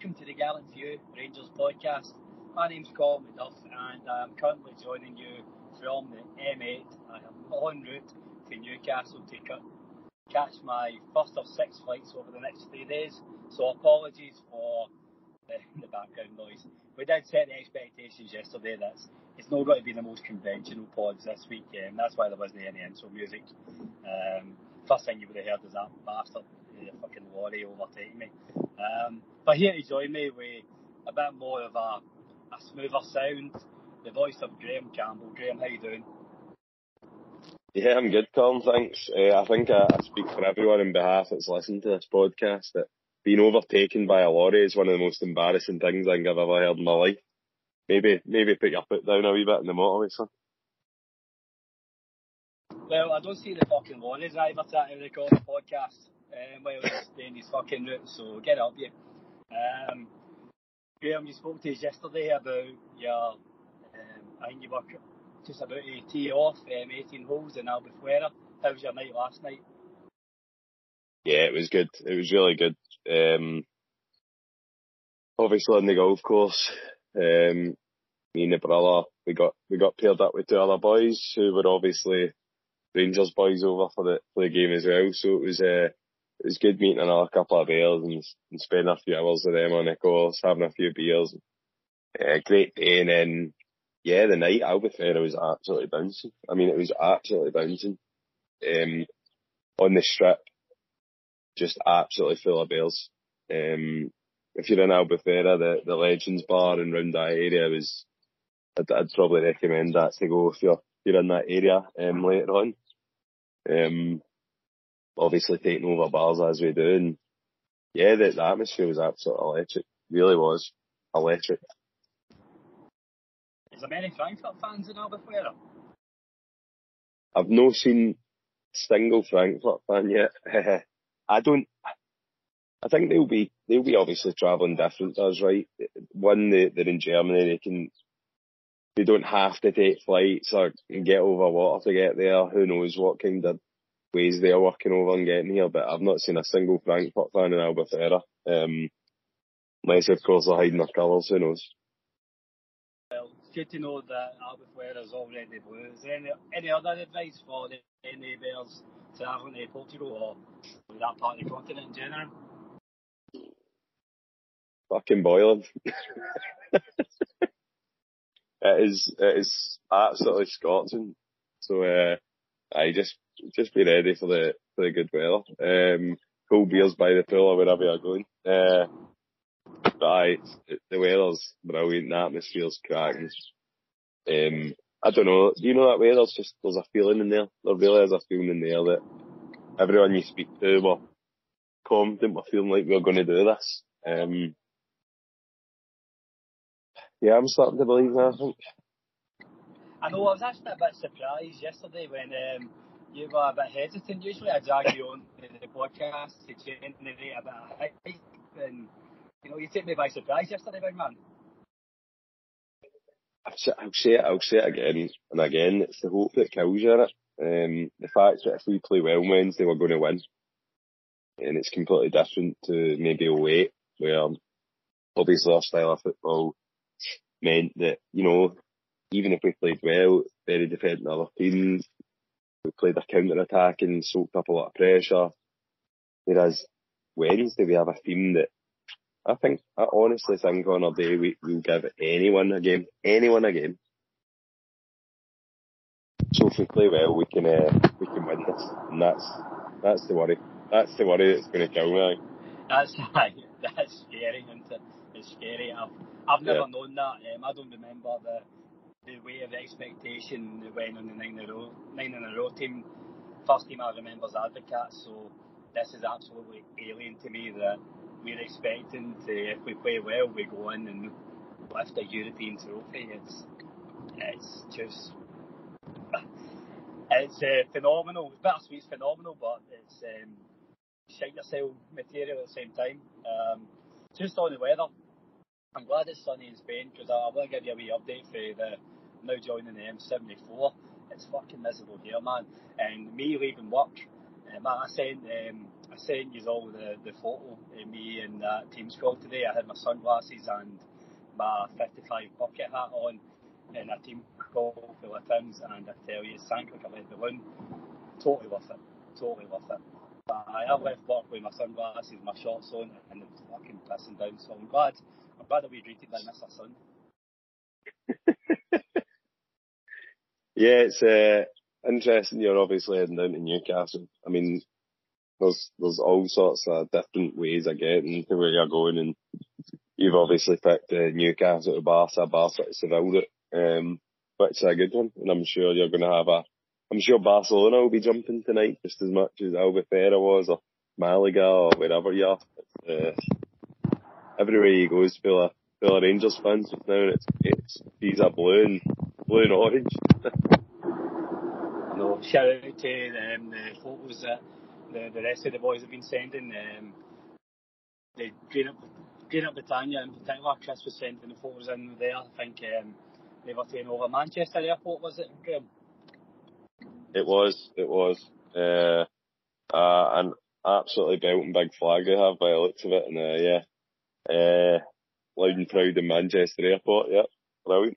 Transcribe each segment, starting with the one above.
welcome to the Gallant Few Rangers podcast. My name's Colin McDuff and I'm currently joining you from the M8. I am en route to Newcastle to catch my first of six flights over the next three days. So apologies for the, the background noise. We did set the expectations yesterday that it's not going to be the most conventional pods this week. Um, that's why there wasn't any intro music. Um, first thing you would have heard is that bastard, the fucking lorry overtaking me. Um, but here to join me with a bit more of a, a smoother sound, the voice of Graham Campbell. Graham, how you doing? Yeah, I'm good, Colin. Thanks. Uh, I think I, I, speak for everyone in behalf that's listened to this podcast that being overtaken by a lorry is one of the most embarrassing things I think I've ever heard in my life. Maybe, maybe put your foot down a wee bit in the motorway, son. Well, I don't see the fucking lorry driver trying to record the podcast um, while doing his fucking route, so get up you. Um, Graham, you spoke to us yesterday about your, um, I think you were just about to tee off um, 18 holes in Albufeira. How was your night last night? Yeah, it was good. It was really good. Um, obviously on the golf course, um, me and the brother, we got, we got paired up with two other boys who were obviously Rangers boys over for the, for the game as well. So it was, uh, it was good meeting another couple of bears and, and spending a few hours with them on the course, having a few beers. Uh, great day. And then, yeah, the night Albufeira was absolutely bouncing. I mean, it was absolutely bouncing. Um, on the strip, just absolutely full of bears. Um, if you're in Albufeira, the, the Legends Bar and round that area was, I'd, I'd probably recommend that to go if you're, you're in that area, um, later on. Um, obviously taking over bars as we do and yeah, the, the atmosphere was absolutely electric. Really was. Electric. Is there many Frankfurt fans in Albufeira? I've no seen single Frankfurt fan yet. I don't. I think they'll be they'll be obviously travelling different to us, right? One, they, they're in Germany. They can they don't have to take flights or get over water to get there. Who knows what kind of ways they're working over and getting here? But I've not seen a single Frankfurt fan in Albufeira. Um, unless of course they're hiding their colours. Who knows? Well, it's good to know that Albufeira is already blue. Is there any, any other advice for the NA Bears travelling to Portugal or that part of the continent in general? Fucking boiling. it is it is absolutely scorching. So uh, I just just be ready for the for the good weather. Um, cool beers by the pool or wherever you're going. Uh, but I, the weather's brilliant. The atmosphere's cracking. Um, I don't know. Do you know that way? There's just there's a feeling in there. There really is a feeling in there that everyone you speak to were confident, were feeling like we were going to do this. Um, yeah, I'm starting to believe that. I think. I know. I was actually a bit surprised yesterday when um, you were a bit hesitant. Usually, I drag you on the podcast to generate a bit of hype, and you know, you took me by surprise yesterday, big man. I'll say it, I'll say it again and again. It's the hope that kills you. Um, the fact that if we play well Wednesday, we're going to win. And it's completely different to maybe 08, where obviously our style of football meant that, you know, even if we played well, very defending other teams, we played a counter attack and soaked up a lot of pressure. Whereas Wednesday we have a theme that I think, I honestly think on our day we, we'll give anyone a game, anyone a game. So if we play well, we can, uh, we can win this. And that's, that's the worry. That's the worry that's going to kill me. That's, that's scary, it? It's scary. I've, I've never yeah. known that. Um, I don't remember the, the way of the expectation that went on the nine in a row, nine in a row team. First team I remember is Advocaat, so this is absolutely alien to me that we're expecting to, if we play well, we go in and lift a European trophy. It's, it's just, it's uh, phenomenal. It's phenomenal, but it's um, shite yourself material at the same time. Um, just on the weather, I'm glad it's sunny in Spain because I, I want to give you a wee update for the now joining the M74. It's fucking miserable here, man. And me leaving work, man, I sent um, I sent you all the, the photo of me and that team squad today. I had my sunglasses and my 55 bucket hat on in a team call full of Tims and I tell you, it sank like a lead balloon. Totally worth it. Totally worth it. I have left work with my sunglasses, my shorts on and it was fucking pissing down. So I'm glad I'm glad that we greeted by Mr. Sun. Yeah, it's uh, interesting you're obviously heading down to Newcastle. I mean, there's there's all sorts of different ways of getting to where you're going, and you've obviously picked uh, Newcastle to Barca, Barca to Seville, um, which is a good one, and I'm sure you're going to have a. I'm sure Barcelona will be jumping tonight just as much as Albufeira was, or Malaga, or wherever you are. Uh, everywhere you go is full of full of Rangers fans now, and it's it's these are blue blue and orange. no, shout out to um, the photos that the, the rest of the boys have been sending. Um, the Green Up, Green Up Britannia in particular, Chris was sending the photos in there. I think um, they were taking over Manchester Airport, was it, Graham? It was, it was. Uh, uh, an absolutely belting big flag they have by the looks of it, and uh, yeah, uh, loud and proud in Manchester Airport, yeah, brilliant.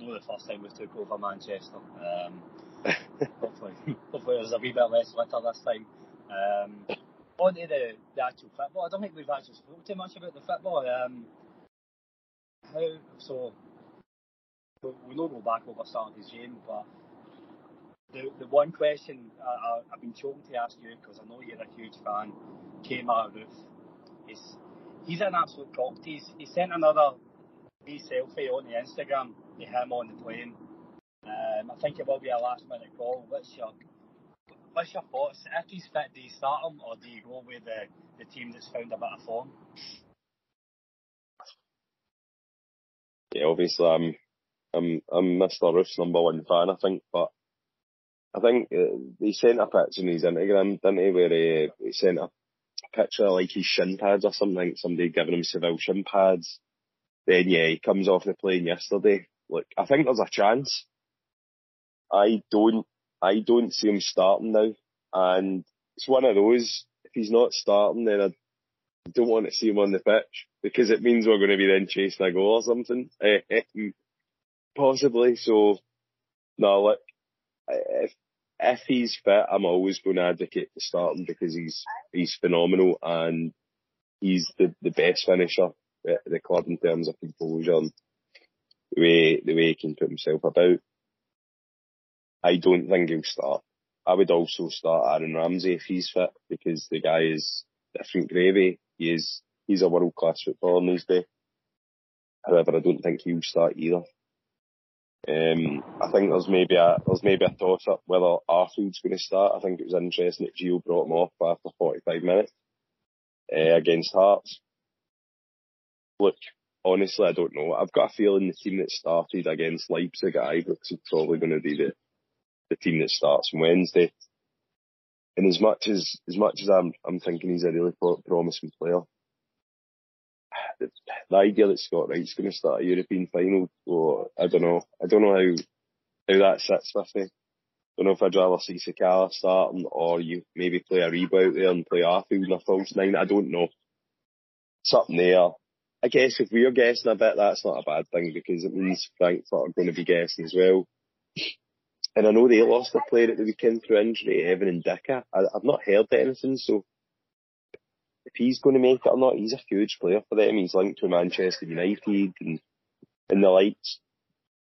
No, the first time we took over Manchester. Um, hopefully, hopefully there's a wee bit less litter this time. Um, on to the, the actual football. I don't think we've actually spoken too much about the football. Um, how so? We know go back over Saturday's game, but the the one question I, have been choking to ask you because I know you're a huge fan, Kemar Roofe. He's he's an absolute cock. He's he sent another wee selfie on the Instagram of him on the plane. Um, I think it will be a last minute call. What's your what's your thoughts? If he's fit, do you start him or do you go with the, the team that's found a bit of form? yeah, obviously I'm I'm I'm Mr. Roofe's number one fan, I think, but I think uh, he sent a picture in his Instagram, didn't he, where he, he sent a picture of like his shin pads or something, somebody giving him Seville shin pads. Then yeah, he comes off the plane yesterday. Look, I think there's a chance. I don't, I don't see him starting now, and it's one of those. If he's not starting, then I don't want to see him on the pitch. because it means we're going to be then chasing a goal or something. Eh, eh, mm, possibly. So, no, look, if, if he's fit, I'm always going to advocate for starting because he's, he's phenomenal and he's the, the best finisher the club in terms of composure and the way, the way he can put himself about. I don't think he'll start. I would also start Aaron Ramsey if he's fit because the guy is different gravy. He is, he's a world class footballer these days. However, I don't think he'll start either. Um, I think there's maybe a there's maybe a toss up whether Arfield's going to start. I think it was interesting that Gio brought him off after 45 minutes uh, against Hearts. Look, honestly, I don't know. I've got a feeling the team that started against Leipzig at Ibrox is probably going to be the the team that starts on Wednesday. And as much as as much as I'm I'm thinking he's a really pro- promising player, the, the idea that Scott Wright's going to start a European final, or I don't know, I don't know how how that sits with me. I don't know if I'd rather see Sakala starting or you maybe play a rebound there and play Arfield in a false nine. I don't know. Something there. I guess if we're guessing a bit, that's not a bad thing because it means Frankfurt are going to be guessing as well. And I know they lost a player at the weekend through injury, Evan and I, I've not heard anything, so if he's going to make it or not, he's a huge player for them. He's linked to Manchester United and, and the likes.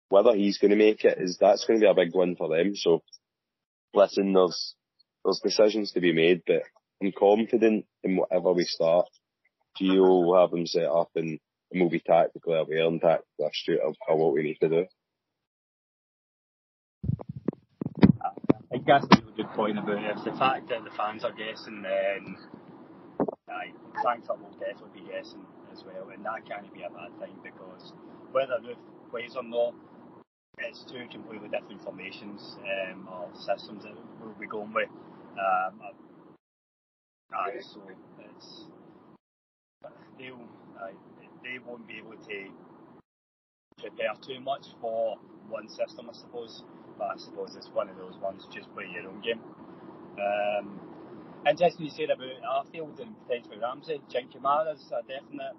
Whether he's going to make it is that's going to be a big one for them. So, listen, there's there's decisions to be made, but I'm confident in whatever we start. Gio have them set up and, we'll be tactically aware and tactically astute of, of what we need to do. I think that's a really good point about it. It's the fact that the fans are guessing, then aye, Frankfurt will definitely be guessing as well, and that can't be a bad thing because whether Roofe plays or not, it's two completely different formations um, or systems that we'll be going with. Um, aye, so it's they'll aye, they won't be able to prepare too much for one system, I suppose. But I suppose it's one of those ones. Just play your own game. Um, Interesting you said about Arfield and potentially Ramsey. Glen Kamara's a definite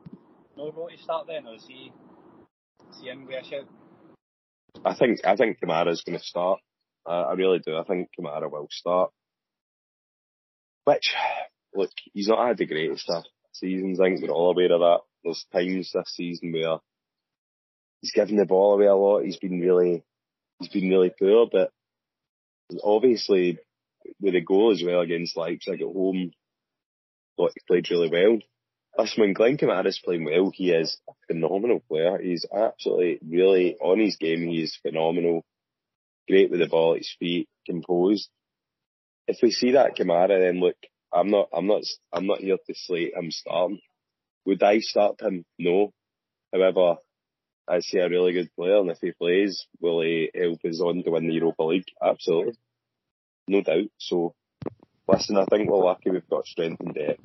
no go to start then, or is he, is he in with? I think I think Kamara's going to start. Uh, I really do. I think Kamara will start. Which, look, he's not had the greatest of seasons. I think we're all aware of that. There's times this season where he's given the ball away a lot. He's been really, he's been really poor. But obviously, with a goal as well against Leipzig at home. Thought he played really well. Listen, when Glen playing well, he is a phenomenal player. He's absolutely really on his game. He is phenomenal. Great with the ball at his feet, composed. If we see that Kamara, then look, I'm not, I'm not, I'm not here to slate him starting. Would I start him? No. However, I see a really good player, and if he plays, will he help us on to win the Europa League? Absolutely no doubt. So, listen, I think we're lucky we've got strength in depth.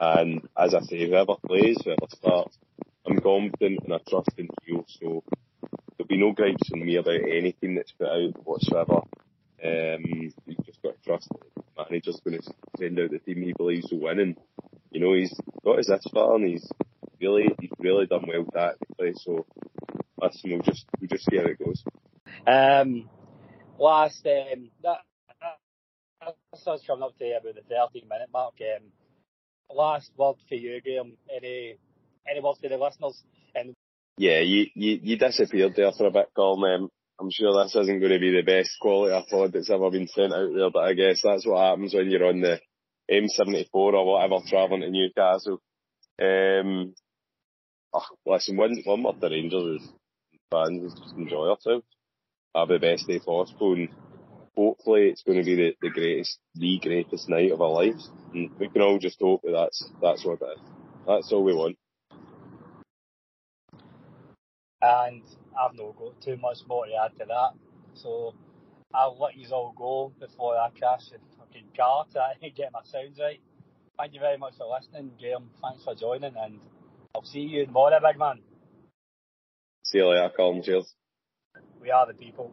And as I say, whoever plays, whoever starts, I'm confident and I trust in you. So there'll be no gripes in me about anything that's put out whatsoever. Um, got to trust that the manager's going to send out the team he believes will win. And, you know, he's got us this far and he's really, he's really done well tactically. So, listen, we'll just, we'll just see how it goes. Um, last, um, that, this is coming up to about the 13 minute mark. Um, last word for you, Graham. Any any words to the listeners? And yeah, you, you, you disappeared there for a bit, Colin. Um, I'm sure this isn't going to be the best quality of pod that's ever been sent out there, but I guess that's what happens when you're on the M74 or whatever travelling to Newcastle. Um, oh, listen, one, one word the Rangers fans is just enjoy ourselves. Have the best day possible and hopefully it's going to be the, the greatest, the greatest night of our lives. And we can all just hope that that's, that's what it is. That's all we want. And I've not got too much more to add to that. So I'll let you all go before I crash the fucking car to get my sounds right. Thank you very much for listening, Graham. Thanks for joining, and I'll see you tomorrow, big man. See you later, Colin. Cheers. We are the people.